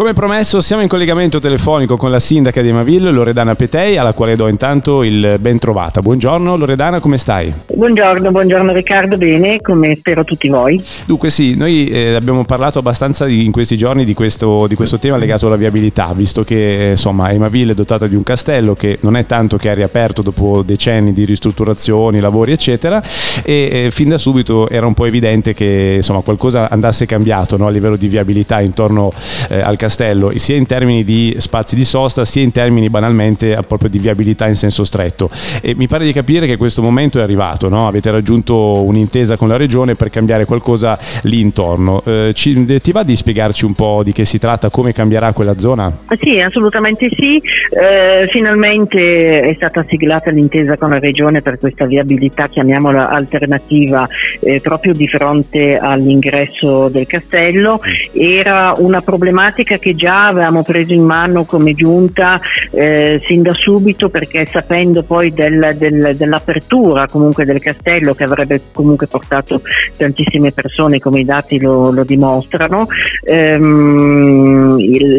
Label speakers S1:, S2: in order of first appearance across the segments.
S1: Come promesso siamo in collegamento telefonico con la sindaca di Emaville, Loredana Petei, alla quale do intanto il ben trovata. Buongiorno Loredana, come stai?
S2: Buongiorno, buongiorno Riccardo, bene, come spero tutti voi.
S1: Dunque sì, noi eh, abbiamo parlato abbastanza di, in questi giorni di questo, di questo, tema legato alla viabilità, visto che insomma Emaville è dotata di un castello che non è tanto che è riaperto dopo decenni di ristrutturazioni, lavori eccetera e eh, fin da subito era un po' evidente che insomma qualcosa andasse cambiato no, a livello di viabilità intorno eh, al castello Castello, sia in termini di spazi di sosta, sia in termini banalmente proprio di viabilità in senso stretto. E mi pare di capire che questo momento è arrivato, no? avete raggiunto un'intesa con la regione per cambiare qualcosa lì intorno. Eh, ci, ti va di spiegarci un po' di che si tratta, come cambierà quella zona?
S2: Sì, assolutamente sì. Eh, finalmente è stata siglata l'intesa con la regione per questa viabilità, chiamiamola alternativa, eh, proprio di fronte all'ingresso del castello. Era una problematica che già avevamo preso in mano come giunta eh, sin da subito perché sapendo poi del, del, dell'apertura comunque del castello che avrebbe comunque portato tantissime persone come i dati lo, lo dimostrano, ehm,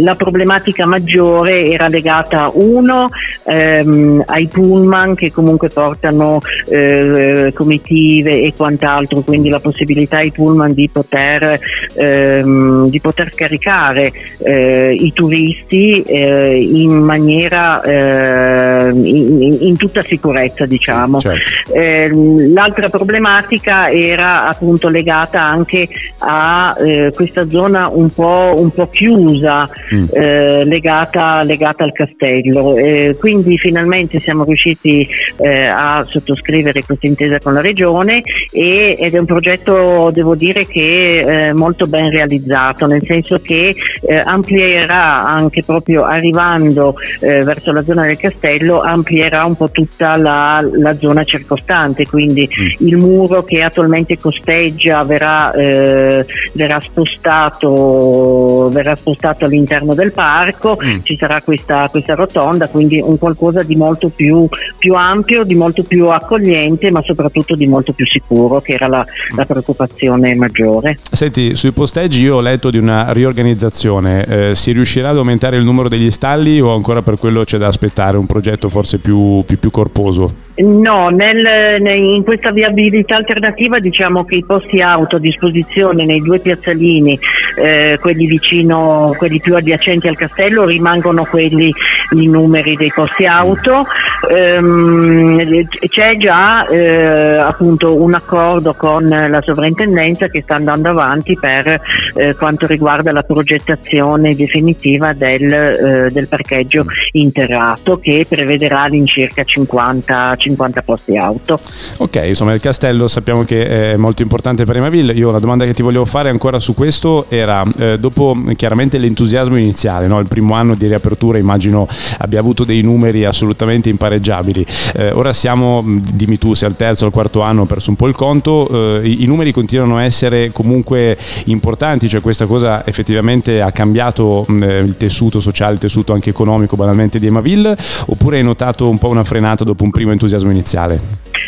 S2: la problematica maggiore era legata uno ehm, ai pullman che comunque portano eh, comitive e quant'altro, quindi la possibilità ai pullman di poter, ehm, di poter scaricare eh, i turisti eh, in maniera eh, in, in, tutta sicurezza diciamo. Certo. Ehm, l'altra problematica era appunto legata anche a eh, questa zona un po', un po chiusa mm. Eh, legata, legata, al castello. quindi finalmente siamo riusciti a sottoscrivere questa intesa con la regione e, ed è un progetto devo dire che è molto ben realizzato, nel senso che amplierà anche proprio arrivando eh, verso la zona del castello, amplierà un po' tutta la, la zona circostante, quindi mm. il muro che attualmente costeggia verrà, eh, verrà, spostato, verrà, spostato, all'interno del parco, mm. ci sarà questa, questa, rotonda, quindi un qualcosa di molto più, più, ampio, di molto più accogliente, ma soprattutto di molto più sicuro, che era la, la preoccupazione maggiore.
S1: Senti, sui posteggi io ho letto di una riorganizzazione eh, si riuscirà ad aumentare il numero degli stalli o ancora per quello c'è da aspettare un progetto forse più, più, più corposo?
S2: No, nel, in questa viabilità alternativa diciamo che i posti auto a disposizione nei due piazzalini, eh, quelli vicino, quelli più adiacenti al castello, rimangono quelli i numeri dei posti auto. Ehm, c'è già eh, appunto un accordo con la sovrintendenza che sta andando avanti per eh, quanto riguarda la progettazione definitiva del, eh, del parcheggio interrato che prevederà all'incirca 50, 50 posti auto.
S1: Ok, insomma il castello sappiamo che è molto importante per Emaville. Io la domanda che ti volevo fare ancora su questo era, eh, dopo chiaramente l'entusiasmo iniziale, no? il primo anno di riapertura immagino abbia avuto dei numeri assolutamente impareggiabili. Eh, ora siamo, dimmi tu, se al terzo o al quarto anno ho perso un po' il conto, eh, i, i numeri continuano a essere comunque importanti, cioè questa cosa effettivamente ha cambiato mh, il tessuto sociale, il tessuto anche economico banalmente di Emaville, oppure hai notato un po' una frenata dopo un primo entusiasmo iniziale?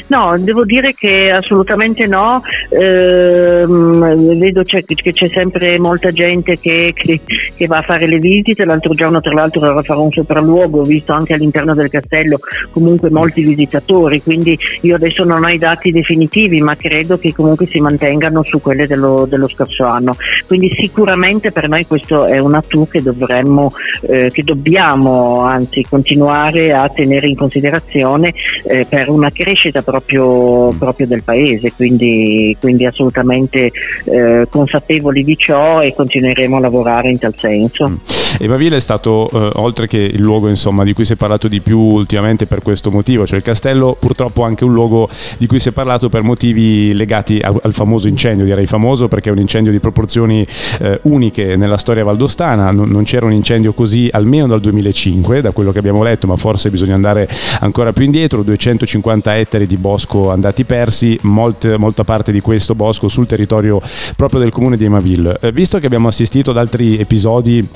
S2: No, devo dire che assolutamente no, ehm, vedo c'è, che c'è sempre molta gente che, che, che, va a fare le visite, l'altro giorno tra l'altro ero a fare un sopralluogo, ho visto anche all'interno del castello comunque molti visitatori, quindi io adesso non ho i dati definitivi ma credo che comunque si mantengano su quelle dello, dello scorso anno, quindi sicuramente per noi questo è un attu che dovremmo, eh, che dobbiamo anzi continuare a tenere in considerazione eh, per una crescita proprio, proprio del paese, quindi, quindi assolutamente eh, consapevoli di ciò e continueremo a lavorare in tal senso. Mm.
S1: Evaville è stato, eh, oltre che il luogo insomma, di cui si è parlato di più ultimamente per questo motivo, cioè il castello purtroppo anche un luogo di cui si è parlato per motivi legati a, al famoso incendio, direi famoso perché è un incendio di proporzioni eh, uniche nella storia valdostana, non, non, c'era un incendio così almeno dal 2005, da quello che abbiamo letto, ma forse bisogna andare ancora più indietro, 250 ettari di bosco andati persi, molte, molta parte di questo bosco sul territorio proprio del comune di Emaville. Eh, visto che abbiamo assistito ad altri episodi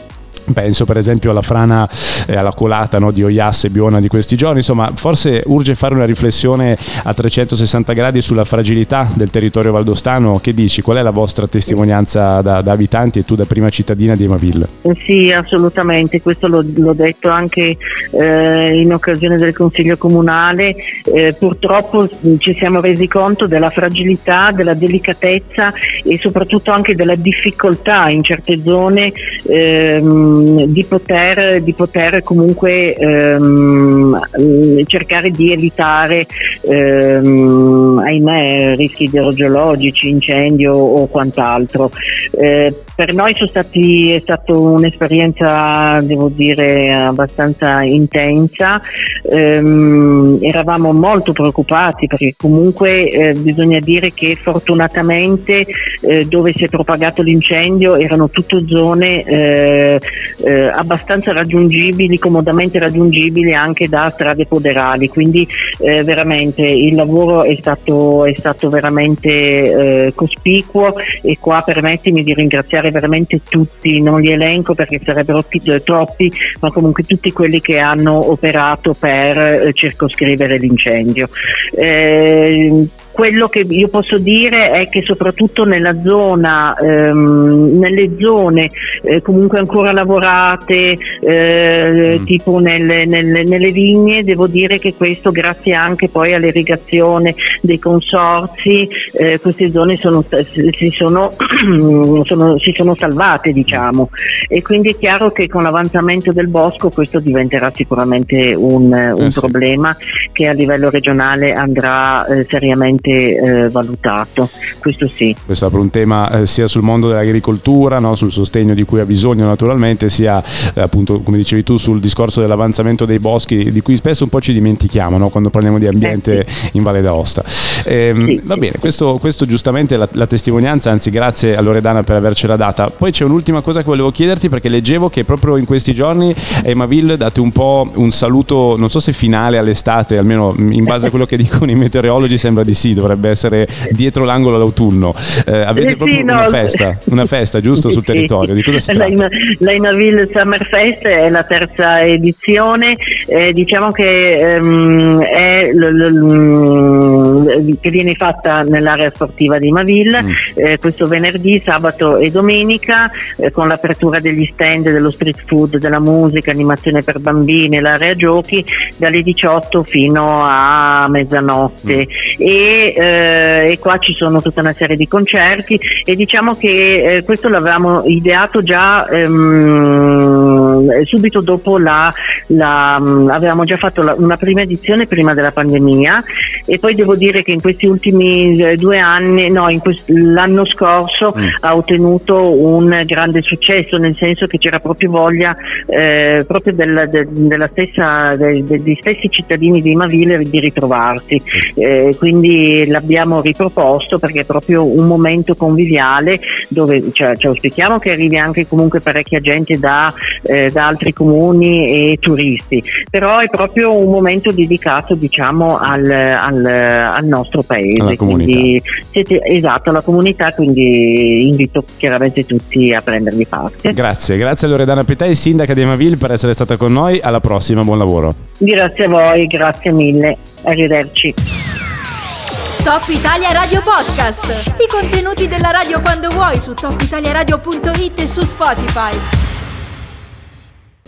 S1: penso per esempio alla frana e alla colata no, di Oias e Biona di questi giorni, insomma forse urge fare una riflessione a 360 gradi sulla fragilità del territorio valdostano, che dici? Qual è la vostra testimonianza da, da abitanti e tu da prima cittadina di Emaville?
S2: Sì, assolutamente, questo l'ho, l'ho detto anche eh, in occasione del Consiglio Comunale, eh, purtroppo ci siamo resi conto della fragilità, della delicatezza e soprattutto anche della difficoltà in certe zone ehm, di, poter, di poter comunque ehm, cercare di evitare ehm, ahimè, rischi idrogeologici, incendio o quant'altro. Eh, per noi stati, è stata un'esperienza, devo dire, abbastanza intensa. Ehm, eravamo molto preoccupati perché comunque eh, bisogna dire che fortunatamente eh, dove si è propagato l'incendio erano tutte zone eh, eh, abbastanza raggiungibili, comodamente raggiungibili anche da strade poderali, quindi eh, veramente il lavoro è stato, è stato veramente eh, cospicuo e qua permettimi di ringraziare veramente tutti, non li elenco perché sarebbero t- troppi, ma comunque tutti quelli che hanno operato per eh, circoscrivere l'incendio. Quello che io posso dire è che soprattutto nella zona, ehm, nelle zone eh, comunque ancora lavorate, eh, mm. tipo nelle, nelle, nelle, vigne, devo dire che questo grazie anche poi all'irrigazione dei consorzi, eh, queste zone sono, si, sono, sono, si sono salvate diciamo e quindi è chiaro che con l'avanzamento del bosco questo diventerà sicuramente un, un eh, problema che a livello regionale andrà eh, seriamente eh, valutato, questo sì.
S1: Questo apre un tema eh, sia sul mondo dell'agricoltura, no? sul sostegno di cui ha bisogno naturalmente, sia eh, appunto come dicevi tu sul discorso dell'avanzamento dei boschi di cui spesso un po' ci dimentichiamo no? quando parliamo di ambiente eh, in Valle d'Aosta. Ehm, va bene, questo, questo giustamente è la, la, testimonianza, anzi grazie a Loredana per avercela data. Poi c'è un'ultima cosa che volevo chiederti perché leggevo che proprio in questi giorni a Emaville date un po' un saluto, non so se finale all'estate, almeno in base a quello che dicono i meteorologi sembra di sì, dovrebbe essere dietro l'angolo l'autunno. Eh, avete eh proprio una festa, una festa giusto sul territorio. Di cosa si tratta?
S2: La, Inaville Summer Fest è la terza edizione, eh, diciamo che ehm, è l, l, che viene fatta nell'area sportiva di Maville mm. eh, questo venerdì, sabato e domenica eh, con l'apertura degli stand dello street food, della musica, animazione per bambini, l'area giochi dalle 18 fino a mezzanotte mm. e eh, e qua ci sono tutta una serie di concerti e diciamo che eh, questo l'avevamo ideato già ehm, subito dopo la, la mm, avevamo già fatto la, una prima edizione prima della pandemia e poi devo dire che in questi ultimi eh, due anni, no, quest- l'anno scorso mm. ha ottenuto un grande successo, nel senso che c'era proprio voglia eh, proprio del, de, della stessa, de, degli stessi cittadini di Maville di ritrovarsi. Eh, quindi l'abbiamo riproposto perché è proprio un momento conviviale dove cioè, cioè, auspichiamo che arrivi anche comunque parecchia gente da, eh, da altri comuni e turisti, però è proprio un momento dedicato diciamo al, al al, nostro paese.
S1: Alla
S2: quindi siete, esatto, alla comunità, quindi invito chiaramente tutti a prendervi parte.
S1: Grazie, grazie a Loredana Petei, sindaca di Emaville per essere stata con noi, alla prossima, buon lavoro.
S2: Grazie a voi, grazie mille, arrivederci.
S3: Top Italia Radio Podcast. I contenuti della radio quando vuoi su topitaliaradio.it e su Spotify.